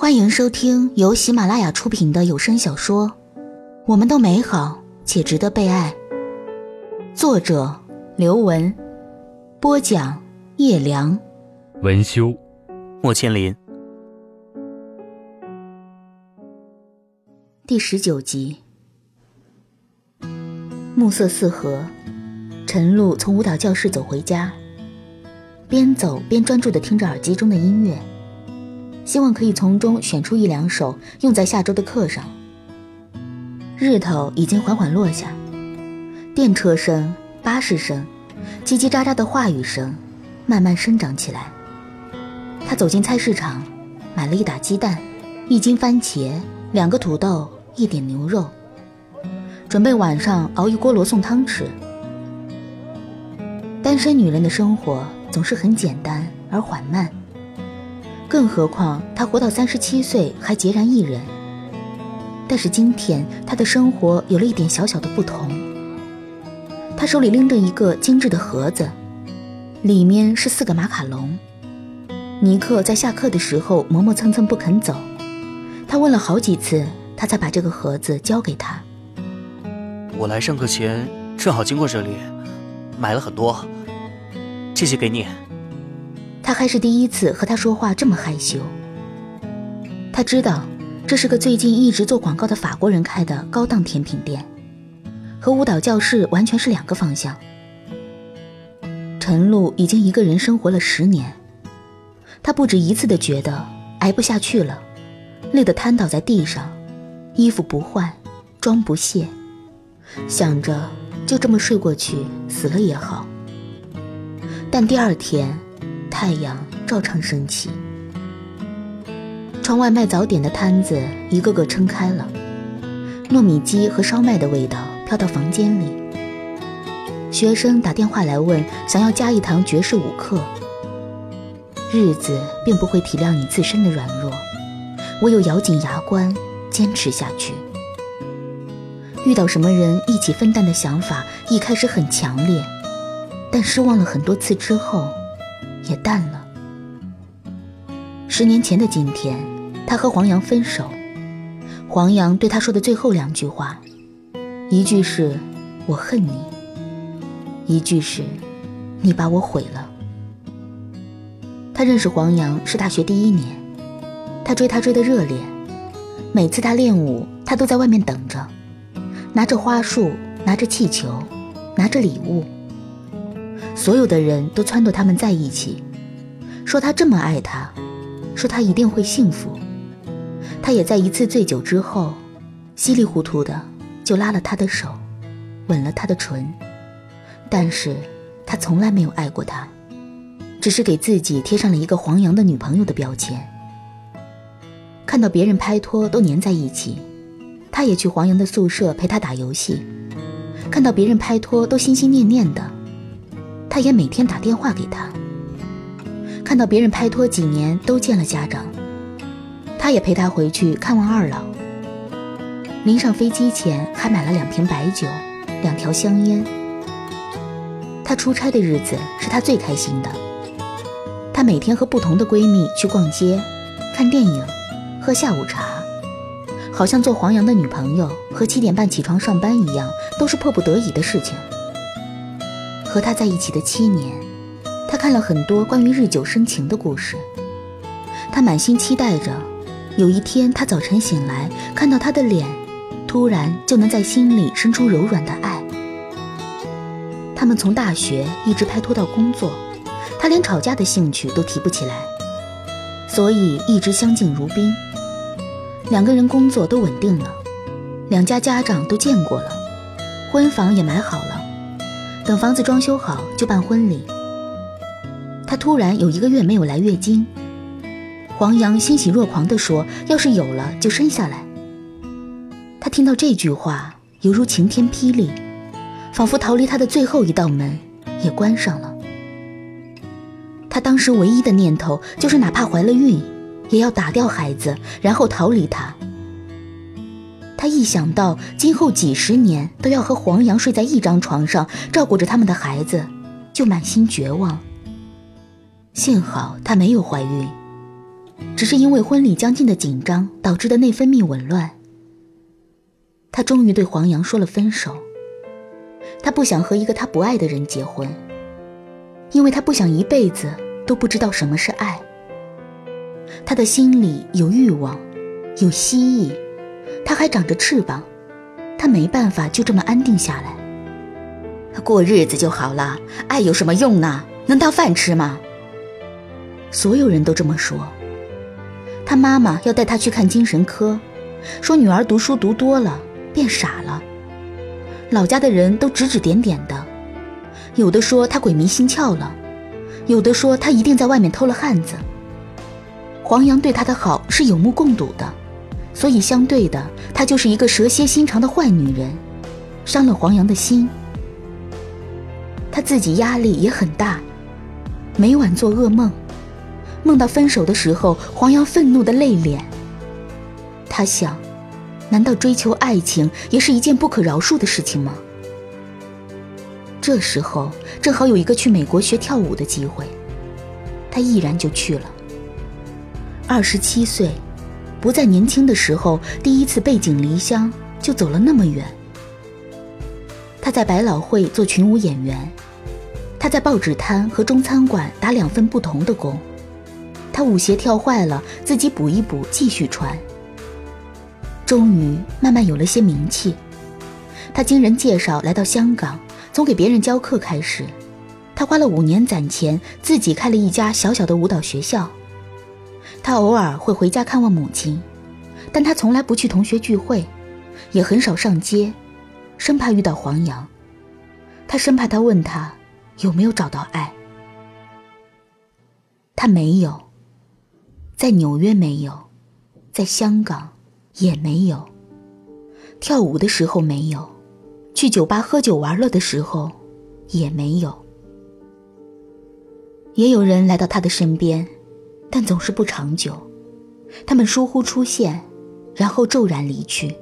欢迎收听由喜马拉雅出品的有声小说《我们都美好且值得被爱》，作者刘文，播讲叶良，文修，莫千林。第十九集，暮色四合，陈露从舞蹈教室走回家，边走边专注的听着耳机中的音乐。希望可以从中选出一两首用在下周的课上。日头已经缓缓落下，电车声、巴士声、叽叽喳喳的话语声慢慢生长起来。他走进菜市场，买了一打鸡蛋、一斤番茄、两个土豆、一点牛肉，准备晚上熬一锅罗宋汤吃。单身女人的生活总是很简单而缓慢。更何况他活到三十七岁还孑然一人。但是今天他的生活有了一点小小的不同。他手里拎着一个精致的盒子，里面是四个马卡龙。尼克在下课的时候磨磨蹭蹭不肯走，他问了好几次，他才把这个盒子交给他。我来上课前正好经过这里，买了很多，这些给你。他还是第一次和他说话这么害羞。他知道，这是个最近一直做广告的法国人开的高档甜品店，和舞蹈教室完全是两个方向。陈露已经一个人生活了十年，他不止一次的觉得挨不下去了，累得瘫倒在地上，衣服不换，妆不卸，想着就这么睡过去，死了也好。但第二天。太阳照常升起，窗外卖早点的摊子一个个撑开了，糯米鸡和烧麦的味道飘到房间里。学生打电话来问想要加一堂爵士舞课。日子并不会体谅你自身的软弱，唯有咬紧牙关坚持下去。遇到什么人一起分担的想法一开始很强烈，但失望了很多次之后。也淡了。十年前的今天，他和黄洋分手。黄洋对他说的最后两句话，一句是“我恨你”，一句是“你把我毁了”。他认识黄洋是大学第一年，他追他追得热烈，每次他练舞，他都在外面等着，拿着花束，拿着气球，拿着礼物。所有的人都撺掇他们在一起，说他这么爱他，说他一定会幸福。他也在一次醉酒之后，稀里糊涂的就拉了他的手，吻了他的唇。但是，他从来没有爱过他，只是给自己贴上了一个黄洋的女朋友的标签。看到别人拍拖都黏在一起，他也去黄洋的宿舍陪他打游戏。看到别人拍拖都心心念念的。他也每天打电话给他，看到别人拍拖几年都见了家长，他也陪他回去看望二老。临上飞机前还买了两瓶白酒，两条香烟。他出差的日子是他最开心的，他每天和不同的闺蜜去逛街、看电影、喝下午茶，好像做黄洋的女朋友和七点半起床上班一样，都是迫不得已的事情。和他在一起的七年，他看了很多关于日久生情的故事。他满心期待着，有一天他早晨醒来，看到他的脸，突然就能在心里生出柔软的爱。他们从大学一直拍拖到工作，他连吵架的兴趣都提不起来，所以一直相敬如宾。两个人工作都稳定了，两家家长都见过了，婚房也买好了。等房子装修好就办婚礼。她突然有一个月没有来月经，黄洋欣喜若狂地说：“要是有了就生下来。”她听到这句话，犹如晴天霹雳，仿佛逃离他的最后一道门也关上了。她当时唯一的念头就是，哪怕怀了孕，也要打掉孩子，然后逃离他。他一想到今后几十年都要和黄洋睡在一张床上，照顾着他们的孩子，就满心绝望。幸好她没有怀孕，只是因为婚礼将近的紧张导致的内分泌紊乱。她终于对黄洋说了分手。她不想和一个她不爱的人结婚，因为她不想一辈子都不知道什么是爱。他的心里有欲望，有蜥蜴，他还长着翅膀，他没办法就这么安定下来。过日子就好了，爱有什么用呢？能当饭吃吗？所有人都这么说。他妈妈要带他去看精神科，说女儿读书读多了变傻了。老家的人都指指点点的，有的说他鬼迷心窍了，有的说他一定在外面偷了汉子。黄洋对他的好是有目共睹的，所以相对的，她就是一个蛇蝎心肠的坏女人，伤了黄洋的心。她自己压力也很大，每晚做噩梦，梦到分手的时候，黄洋愤怒的泪脸。他想。难道追求爱情也是一件不可饶恕的事情吗？这时候正好有一个去美国学跳舞的机会，他毅然就去了。二十七岁，不在年轻的时候第一次背井离乡，就走了那么远。他在百老汇做群舞演员，他在报纸摊和中餐馆打两份不同的工，他舞鞋跳坏了，自己补一补，继续穿。终于慢慢有了些名气，他经人介绍来到香港，从给别人教课开始，他花了五年攒钱，自己开了一家小小的舞蹈学校。他偶尔会回家看望母亲，但他从来不去同学聚会，也很少上街，生怕遇到黄洋。他生怕他问他有没有找到爱，他没有，在纽约没有，在香港。也没有，跳舞的时候没有，去酒吧喝酒玩乐的时候也没有。也有人来到他的身边，但总是不长久。他们疏忽出现，然后骤然离去。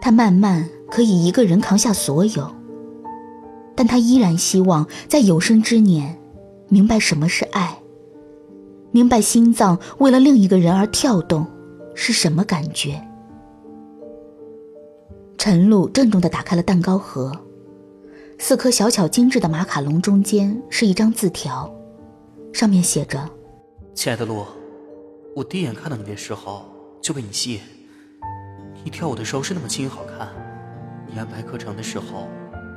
他慢慢可以一个人扛下所有，但他依然希望在有生之年，明白什么是爱，明白心脏为了另一个人而跳动。是什么感觉？陈露郑重地打开了蛋糕盒，四颗小巧精致的马卡龙中间是一张字条，上面写着：“亲爱的路，我第一眼看到你的时候就被你吸引。你跳舞的时候是那么轻盈好看，你安排课程的时候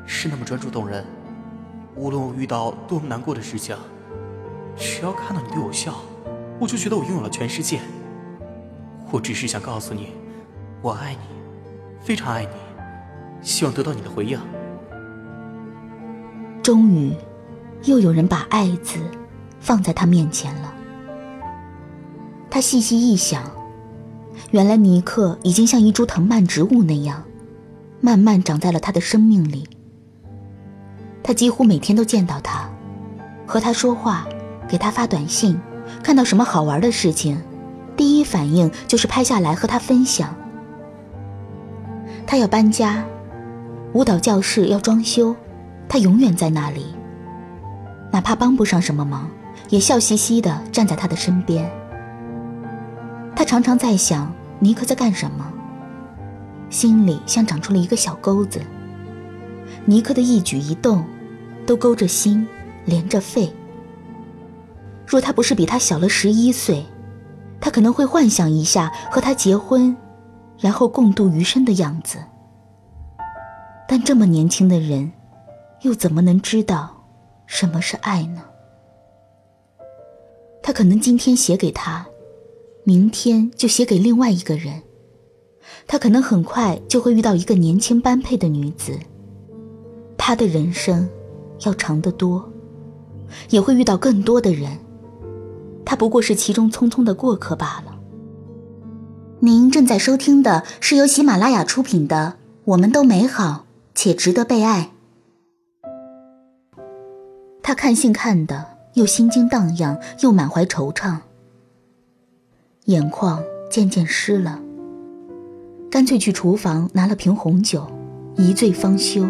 是那么专注动人。无论我遇到多么难过的事情，只要看到你对我笑，我就觉得我拥有了全世界。”我只是想告诉你，我爱你，非常爱你，希望得到你的回应。终于，又有人把“爱”字放在他面前了。他细细一想，原来尼克已经像一株藤蔓植物那样，慢慢长在了他的生命里。他几乎每天都见到他，和他说话，给他发短信，看到什么好玩的事情。第一反应就是拍下来和他分享。他要搬家，舞蹈教室要装修，他永远在那里。哪怕帮不上什么忙，也笑嘻嘻地站在他的身边。他常常在想尼克在干什么，心里像长出了一个小钩子。尼克的一举一动，都勾着心，连着肺。若他不是比他小了十一岁。他可能会幻想一下和他结婚，然后共度余生的样子。但这么年轻的人，又怎么能知道什么是爱呢？他可能今天写给他，明天就写给另外一个人。他可能很快就会遇到一个年轻般配的女子。他的人生要长得多，也会遇到更多的人。他不过是其中匆匆的过客罢了。您正在收听的是由喜马拉雅出品的《我们都美好且值得被爱》。他看信看的又心惊荡漾，又满怀惆怅，眼眶渐渐湿了，干脆去厨房拿了瓶红酒，一醉方休。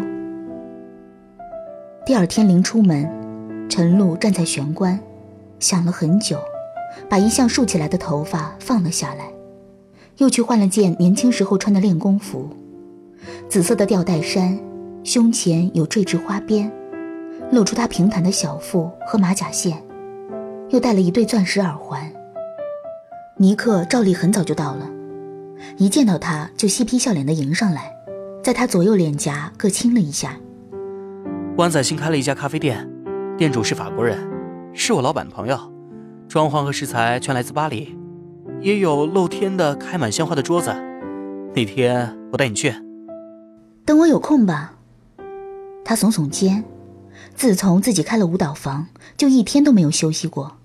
第二天临出门，陈露站在玄关。想了很久，把一向竖起来的头发放了下来，又去换了件年轻时候穿的练功服，紫色的吊带衫，胸前有缀织花边，露出她平坦的小腹和马甲线，又戴了一对钻石耳环。尼克照例很早就到了，一见到他就嬉皮笑脸的迎上来，在他左右脸颊各亲了一下。湾仔新开了一家咖啡店，店主是法国人，是我老板的朋友，装潢和食材全来自巴黎，也有露天的开满鲜花的桌子。那天我带你去，等我有空吧。他耸耸肩，自从自己开了舞蹈房，就一天都没有休息过。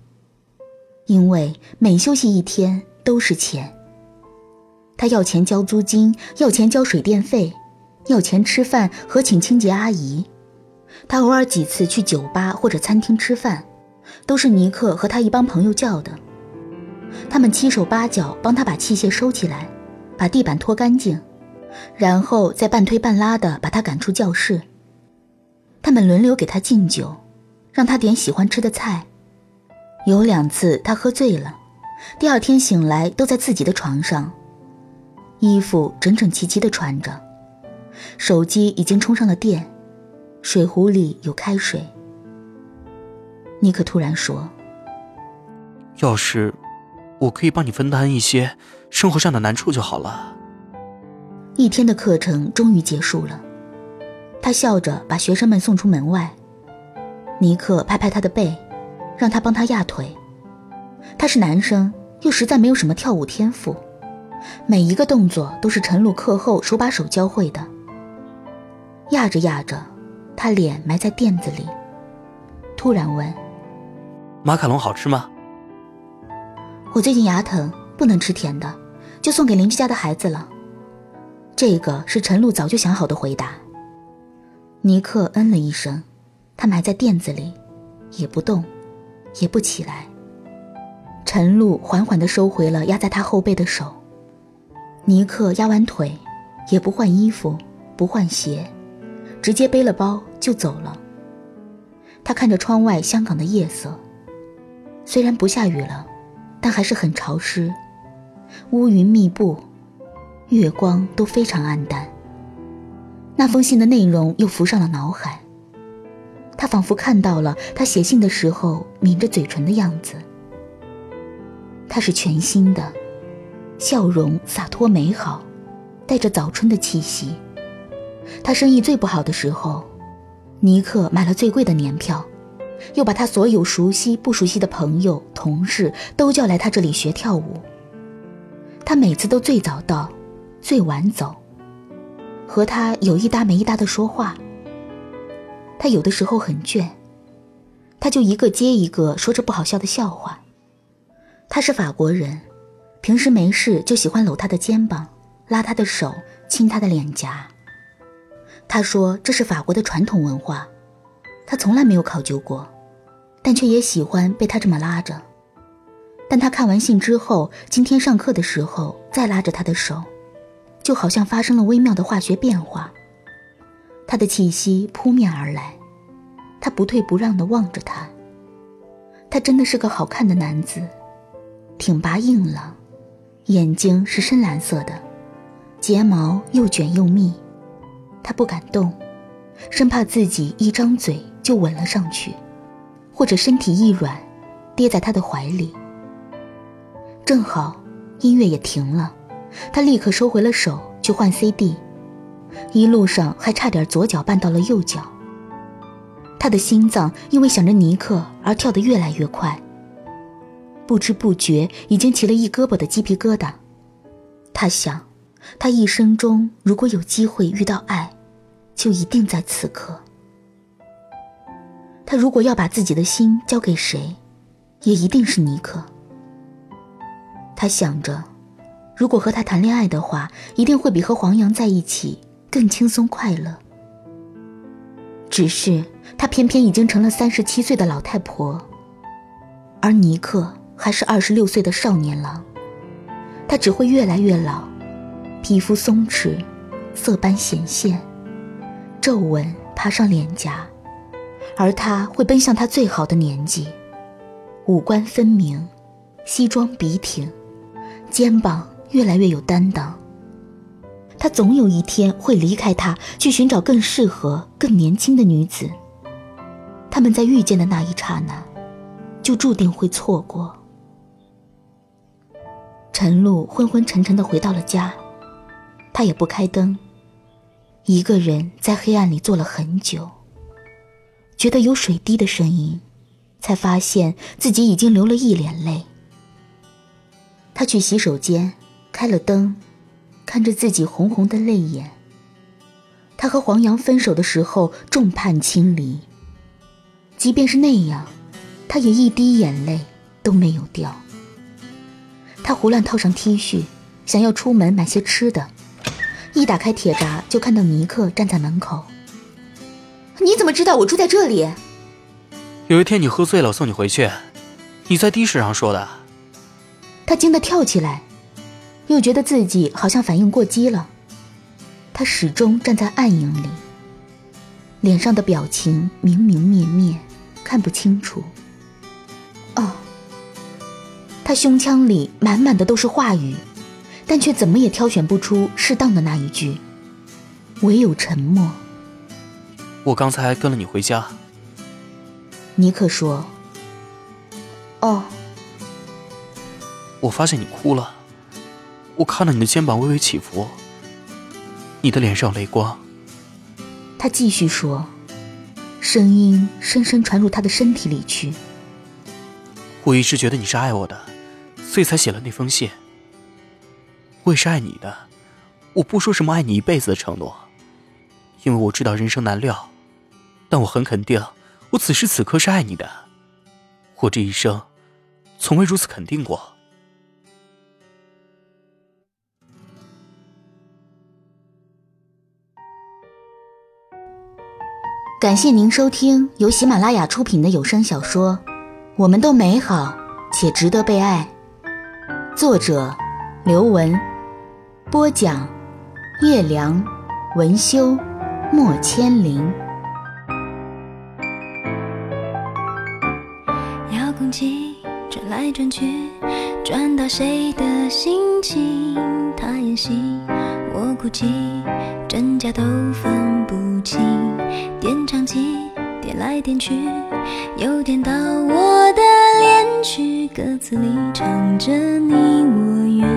因为每休息一天都是钱。他要钱交租金，要钱交水电费，要钱吃饭和请清洁阿姨。他偶尔几次去酒吧或者餐厅吃饭，都是尼克和他一帮朋友叫的。他们七手八脚帮他把器械收起来，把地板拖干净，然后再半推半拉的把他赶出教室。他们轮流给他敬酒，让他点喜欢吃的菜。有两次他喝醉了，第二天醒来都在自己的床上，衣服整整齐齐的穿着，手机已经充上了电，水壶里有开水。尼克突然说：“要是我可以帮你分担一些生活上的难处就好了。”一天的课程终于结束了，他笑着把学生们送出门外，尼克拍拍他的背。让他帮他压腿，他是男生，又实在没有什么跳舞天赋，每一个动作都是陈露课后手把手教会的。压着压着，他脸埋在垫子里，突然问：“马卡龙好吃吗？”我最近牙疼，不能吃甜的，就送给邻居家的孩子了。这个是陈露早就想好的回答。尼克嗯了一声，他埋在垫子里，也不动。也不起来。陈露缓缓地收回了压在他后背的手。尼克压完腿，也不换衣服，不换鞋，直接背了包就走了。他看着窗外香港的夜色，虽然不下雨了，但还是很潮湿，乌云密布，月光都非常暗淡。那封信的内容又浮上了脑海。他仿佛看到了他写信的时候抿着嘴唇的样子。他是全新的，笑容洒脱美好，带着早春的气息。他生意最不好的时候，尼克买了最贵的年票，又把他所有熟悉不熟悉的朋友、同事都叫来他这里学跳舞。他每次都最早到，最晚走，和他有一搭没一搭的说话。他有的时候很倦，他就一个接一个说着不好笑的笑话。他是法国人，平时没事就喜欢搂他的肩膀，拉他的手，亲他的脸颊。他说这是法国的传统文化，他从来没有考究过，但却也喜欢被他这么拉着。但他看完信之后，今天上课的时候再拉着他的手，就好像发生了微妙的化学变化。他的气息扑面而来，他不退不让地望着他。他真的是个好看的男子，挺拔硬朗，眼睛是深蓝色的，睫毛又卷又密。他不敢动，生怕自己一张嘴就吻了上去，或者身体一软，跌在他的怀里。正好音乐也停了，他立刻收回了手去换 CD。一路上还差点左脚绊到了右脚。他的心脏因为想着尼克而跳得越来越快，不知不觉已经起了一胳膊的鸡皮疙瘩。他想，他一生中如果有机会遇到爱，就一定在此刻。他如果要把自己的心交给谁，也一定是尼克。他想着，如果和他谈恋爱的话，一定会比和黄洋在一起。更轻松快乐。只是他偏偏已经成了三十七岁的老太婆，而尼克还是二十六岁的少年郎。他只会越来越老，皮肤松弛，色斑显现，皱纹爬上脸颊，而他会奔向他最好的年纪，五官分明，西装笔挺，肩膀越来越有担当。他总有一天会离开他，去寻找更适合、更年轻的女子。他们在遇见的那一刹那，就注定会错过。陈露昏昏沉沉的回到了家，他也不开灯，一个人在黑暗里坐了很久。觉得有水滴的声音，才发现自己已经流了一脸泪。他去洗手间，开了灯。看着自己红红的泪眼。他和黄洋分手的时候众叛亲离，即便是那样，他也一滴眼泪都没有掉。他胡乱套上 T 恤，想要出门买些吃的，一打开铁闸就看到尼克站在门口。你怎么知道我住在这里？有一天你喝醉了，我送你回去，你在的士上说的。他惊得跳起来。又觉得自己好像反应过激了。他始终站在暗影里，脸上的表情明明灭灭，看不清楚。哦，他胸腔里满满的都是话语，但却怎么也挑选不出适当的那一句，唯有沉默。我刚才跟了你回家。尼克说：“哦。”我发现你哭了。我看到你的肩膀微微起伏，你的脸上有泪光。他继续说，声音深深传入他的身体里去。我一直觉得你是爱我的，所以才写了那封信。我也是爱你的，我不说什么爱你一辈子的承诺，因为我知道人生难料，但我很肯定，我此时此刻是爱你的。我这一生，从未如此肯定过。感谢您收听由喜马拉雅出品的有声小说《我们都美好且值得被爱》，作者刘文，播讲叶良，文修莫千灵。遥控器转来转去，转到谁的心情？他演戏，我哭泣，真假都分不清。点唱机点来点去，又点到我的恋曲，歌词里唱着你我愿。